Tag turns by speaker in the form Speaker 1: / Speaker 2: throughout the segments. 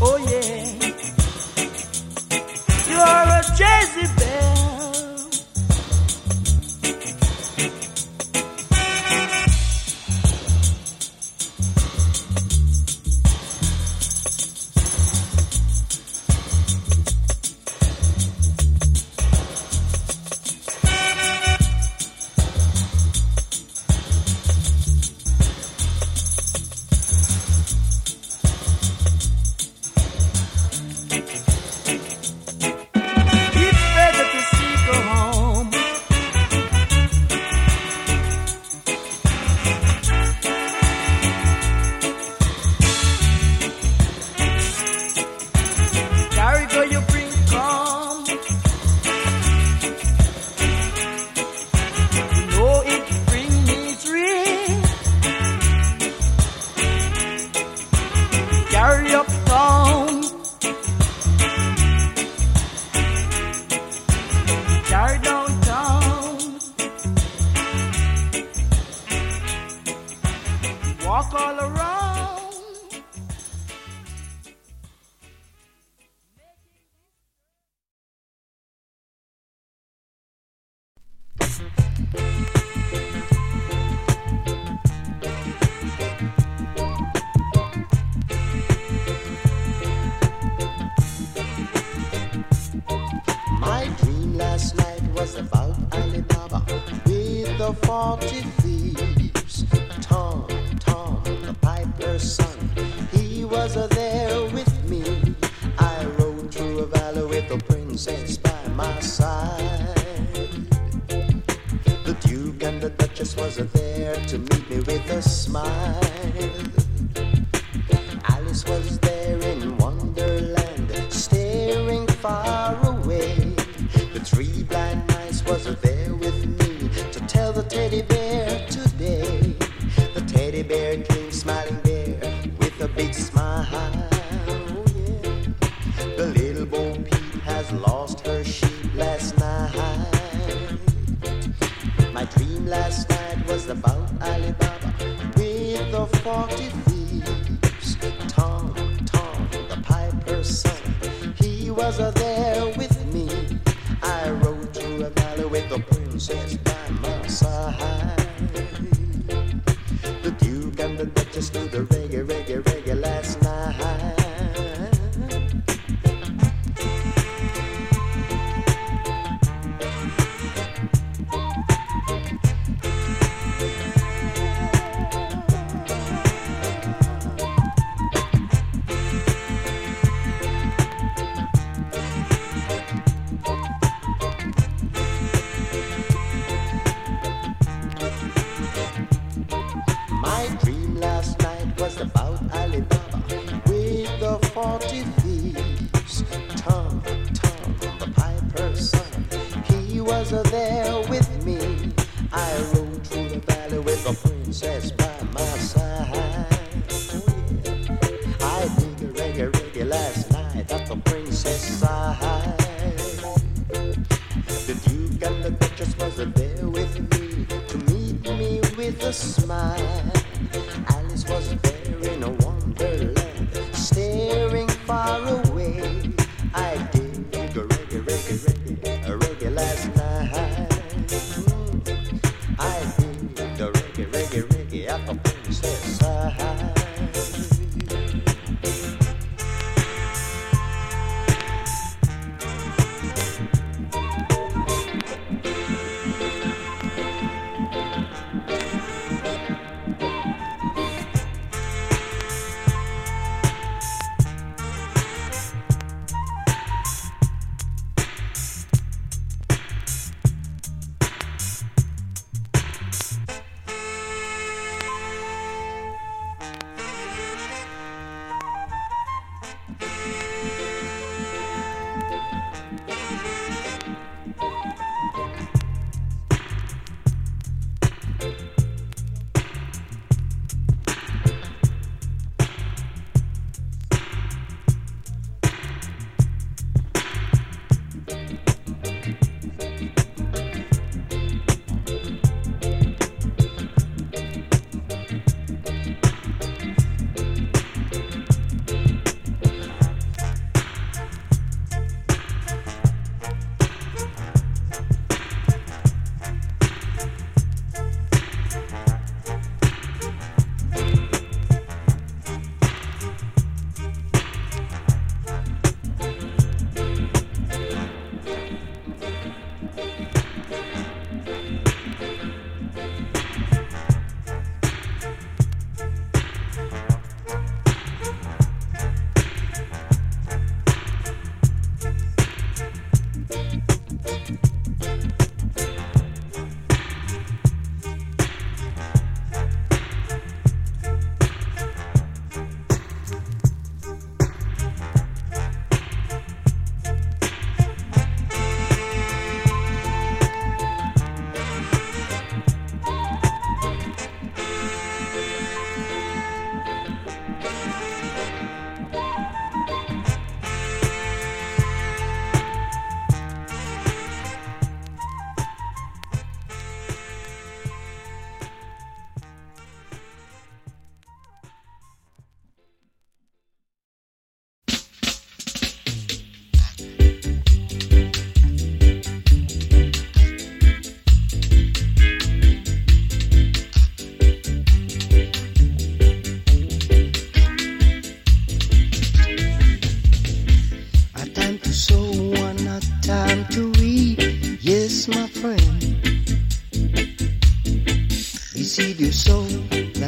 Speaker 1: Oh yeah. You are a Jezebel.
Speaker 2: Smile. Was there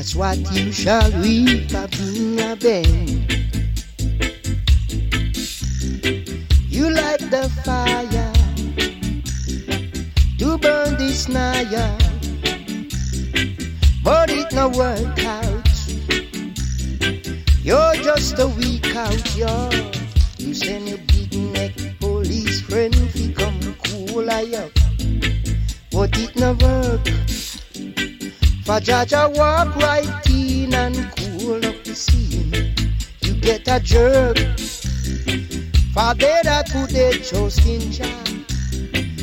Speaker 3: what you shall reap of being a band. You light the fire to burn this naya, but it no work out. You're just a weak out, yo. You send your big neck police friend fi come cool I up, but it no work. For Jah Jah walk right in and cool up the scene. You get a jerk. For they that put their trust in Jah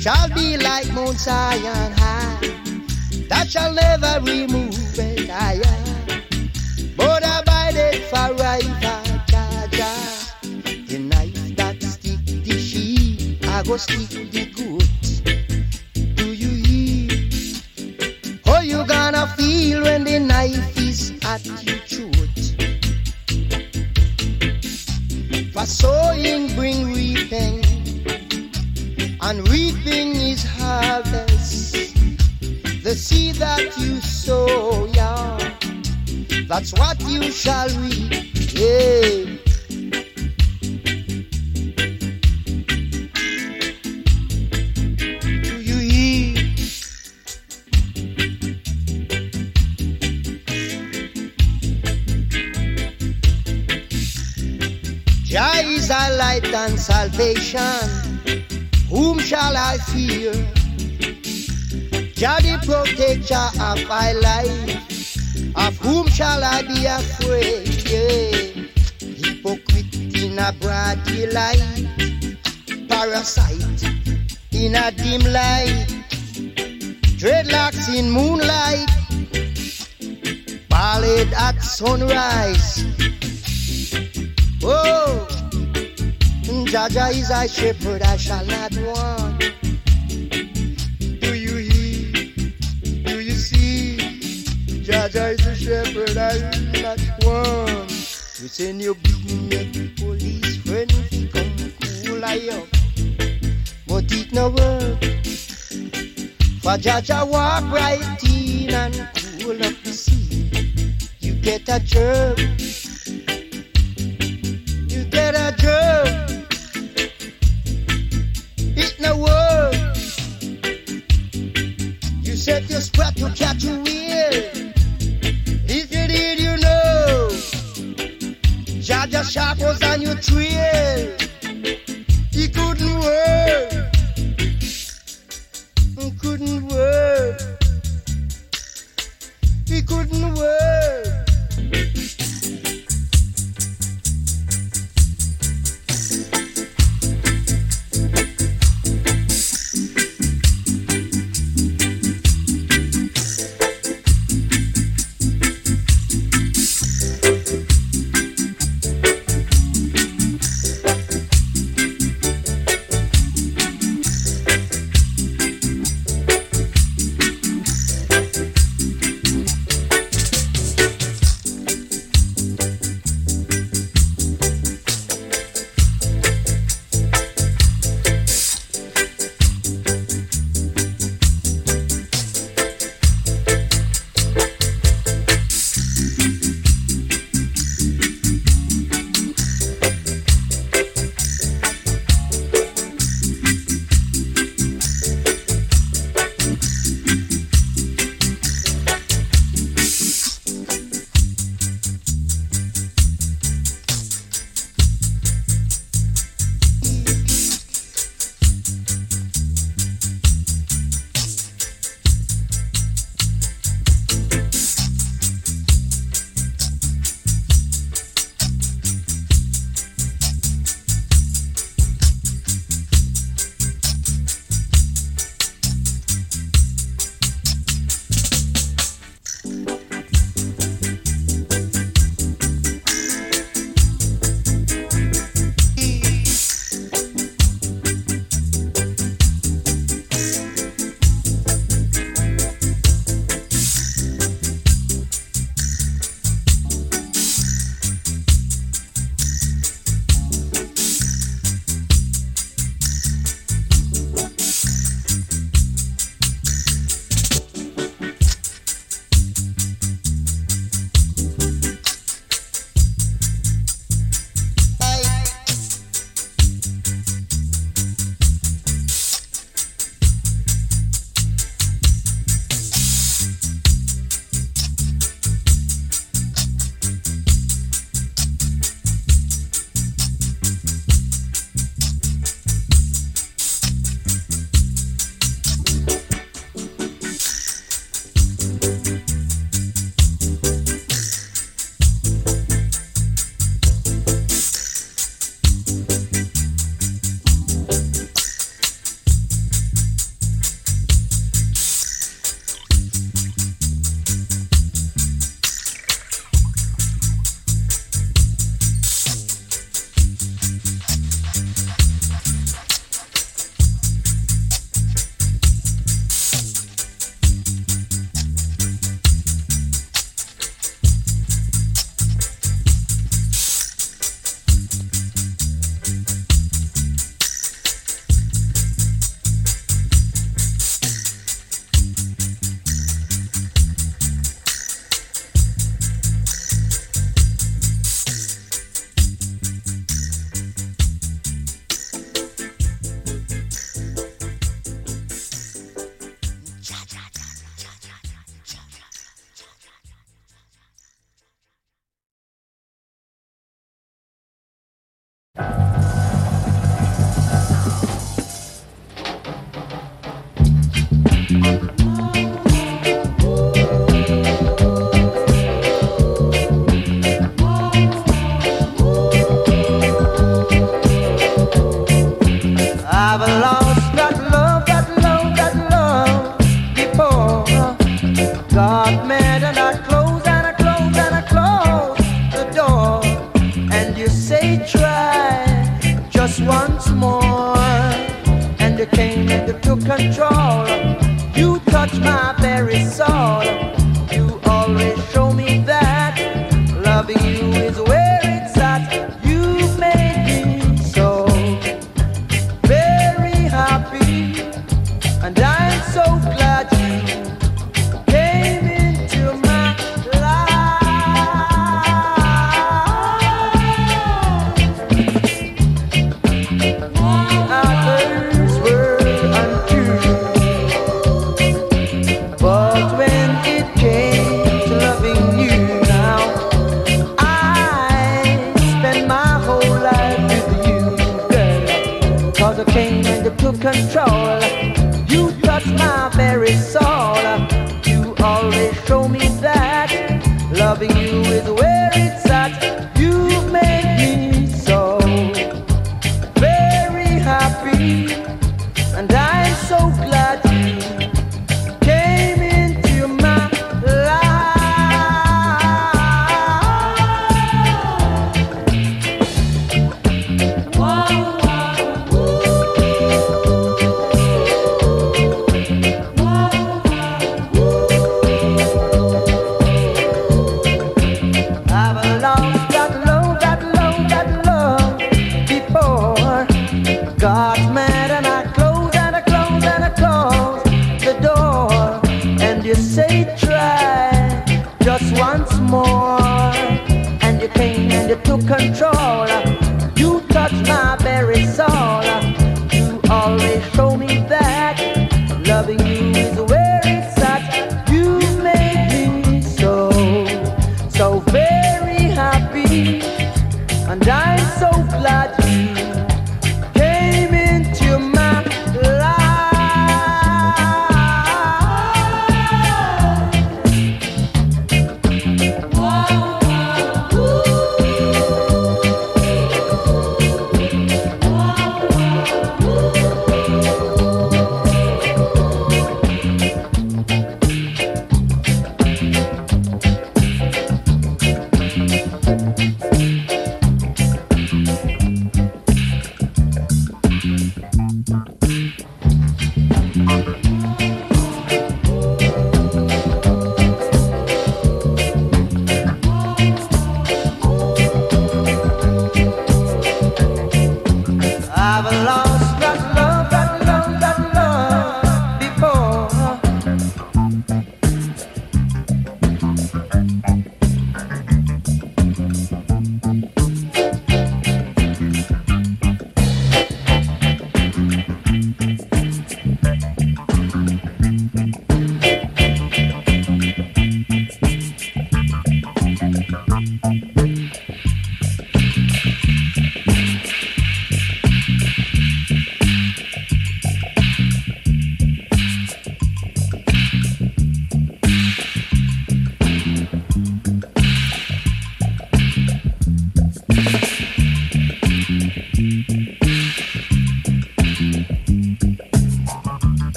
Speaker 3: shall be like Mount Zion high. That shall never remove it higher. But abide abided forever, Jah Jah. The knife that stick the sheep, I go stick knife is attitude. For sowing bring reaping, and reaping is harvest. The seed that you sow, yeah, that's what you shall reap. Yeah. Salvation. Whom shall I fear? Jah the protector of my life. Of whom shall I be afraid? Yeah. Hypocrite in a broad daylight. Parasite in a dim light. Dreadlocks in moonlight. Ballad at sunrise. Oh, Jah Jah is a shepherd, I shall not want. Do you hear? Do you see? Jah Jah is a shepherd, I shall not want. You send your neck police friend to come cool I up, but it no work. For Jah Jah walk right in and cool up the sea. You get a jerk Your to catch you you know. Jah Jah on your trail.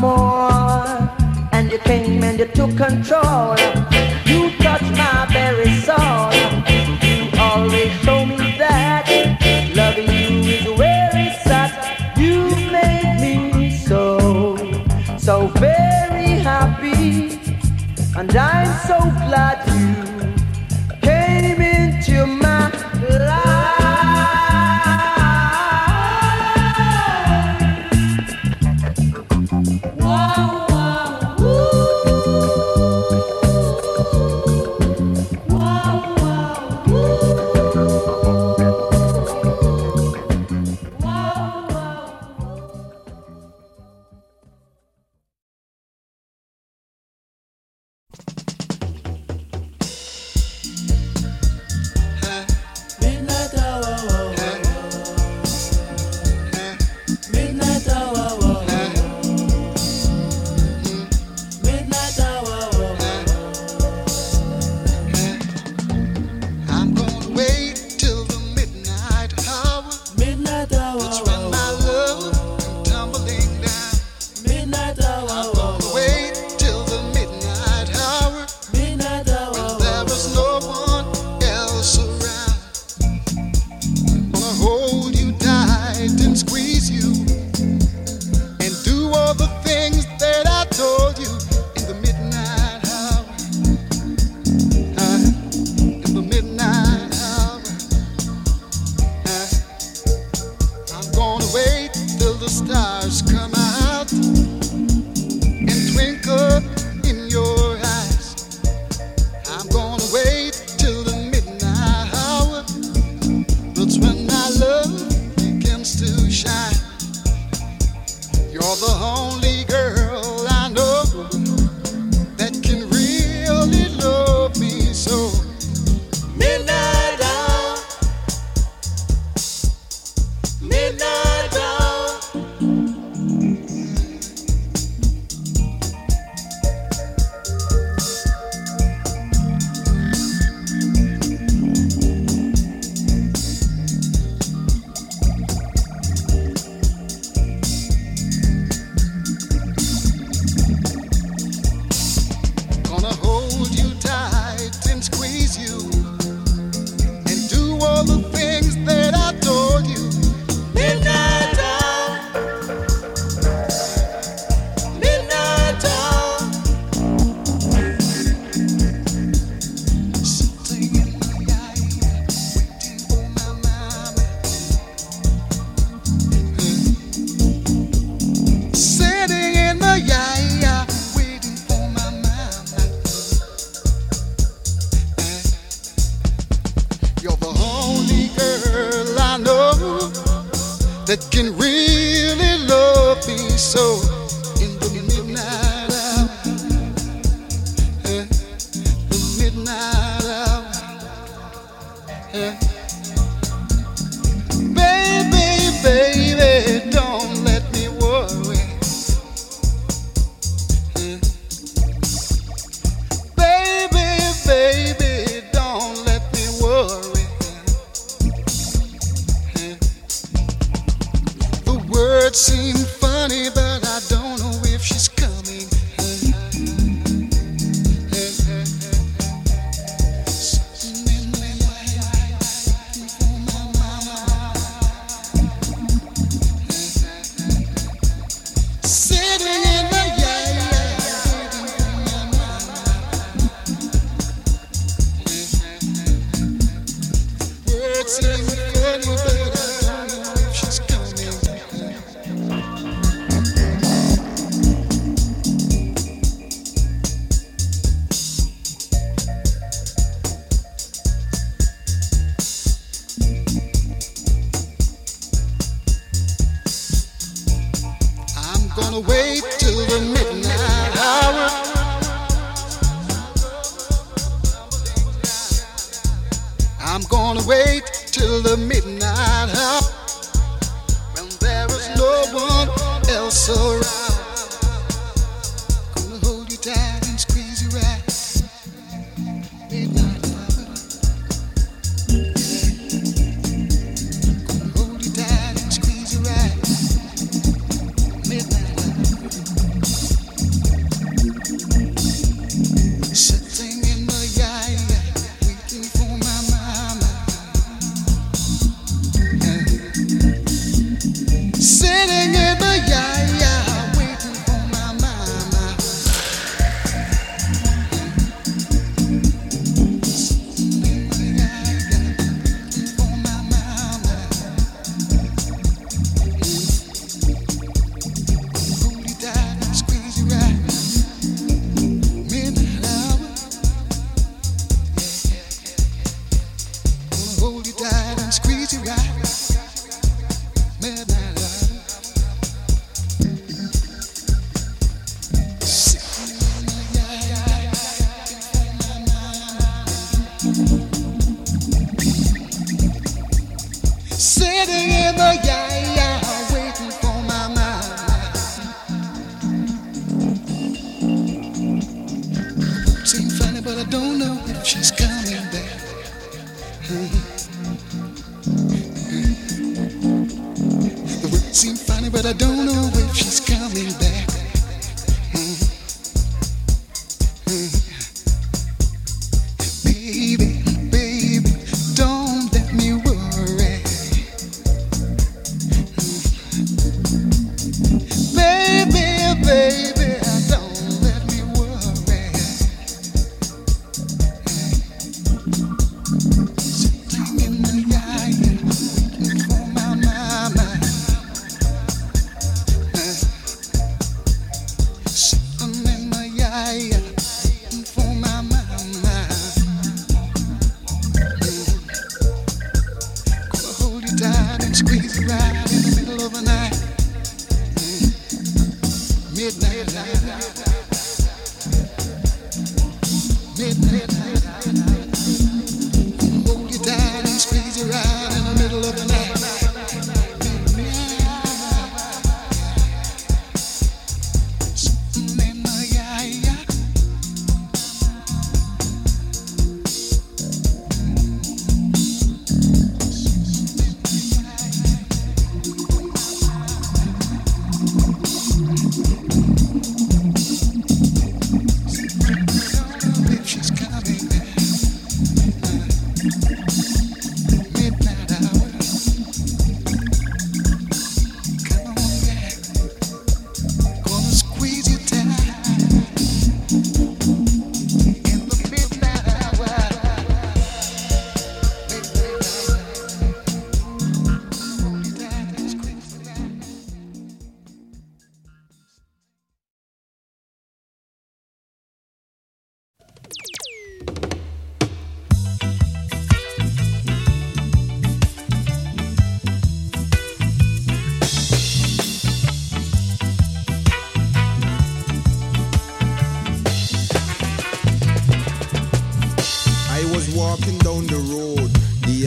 Speaker 1: more. And you came and you took control. You touched my very soul. You always show me that loving you is very sad. You made me so, so very happy. And I'm so glad you. the
Speaker 4: stars come out. Yeah.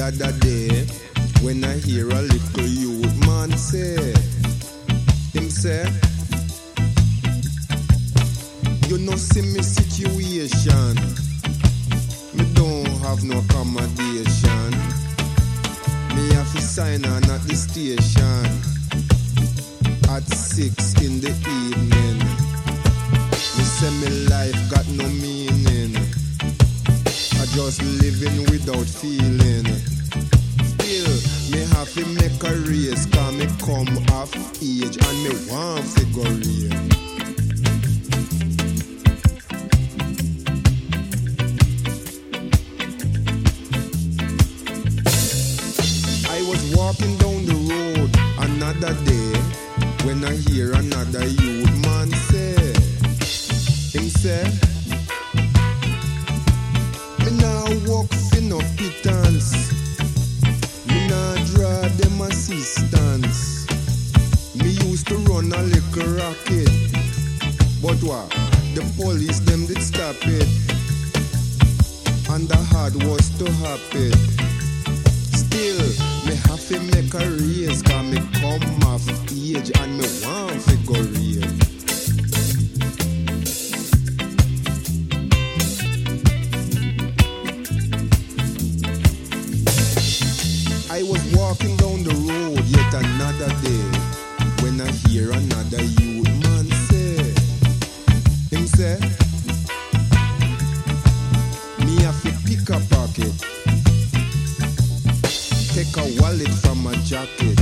Speaker 4: other day when I hear a little youth man say, him say, you know see me situation, me don't have no accommodation, me have to sign on at the station at six in the evening. Me say me life got no meaning, I just living without feeling fi make a race, cause me come off age and me want to go figurine. wallet from my jacket.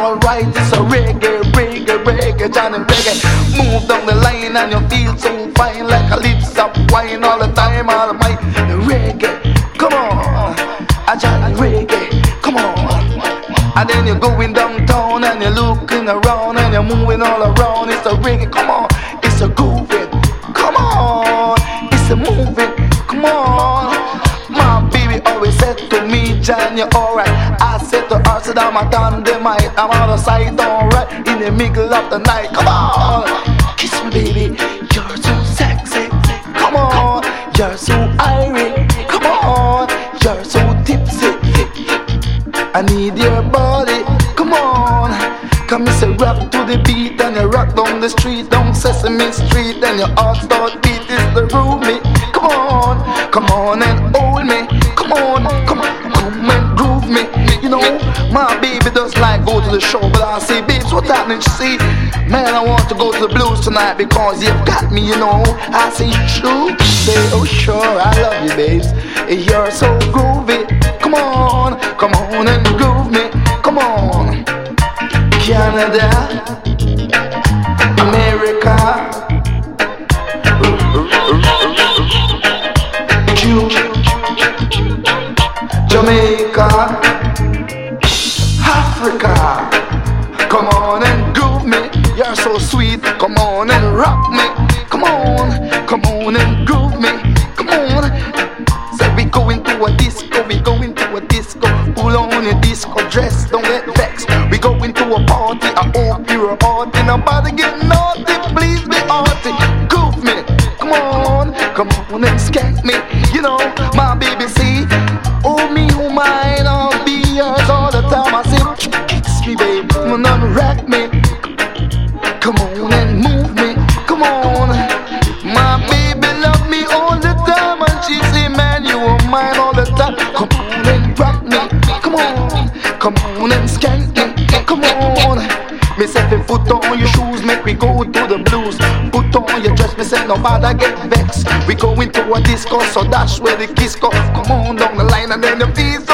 Speaker 5: Alright. It's a reggae, reggae, reggae, Johnny reggae. Move down the line and you feel so fine like a lips up wine all the time. All my reggae, come on, a Johnny reggae, come on. And then you're going downtown and you're looking around and you're moving all around. It's a reggae, come on, it's a grooving, come on, it's a moving, come on. My baby always said to me, John, you're alright. I said to her, said I'm a dynamite. I'm on the side, alright, in the middle of the night. Come on, kiss me, baby. You're so sexy. Come on, you're so irie. Come on, you're so tipsy. I need your body. Come on. Come and say rock to the beat and you rock down the street, down Sesame Street, and your heart start my baby does like go to the show, but I say, babes, what happening? She say, man, I want to go to the blues tonight because you've got me, you know. I say, true. Say, oh sure, I love you, babes. You're so groovy. Come on, come on and groove me. Come on. Canada, America, Cuba, Jamaica, Africa. Come on and groove me. You're so sweet. Come on and rock me. Come on, come on and groove me. Come on. Say we going to a disco, we going to a disco. Pull on your disco dress, don't get vexed. We going to a party, I hope you're a party. Nobody get naughty, please be arty. Groove me, come on, come on and skank me. Nobody get vexed. We go into a disco, so that's where the kiss go. Come on down the line, and then the fine.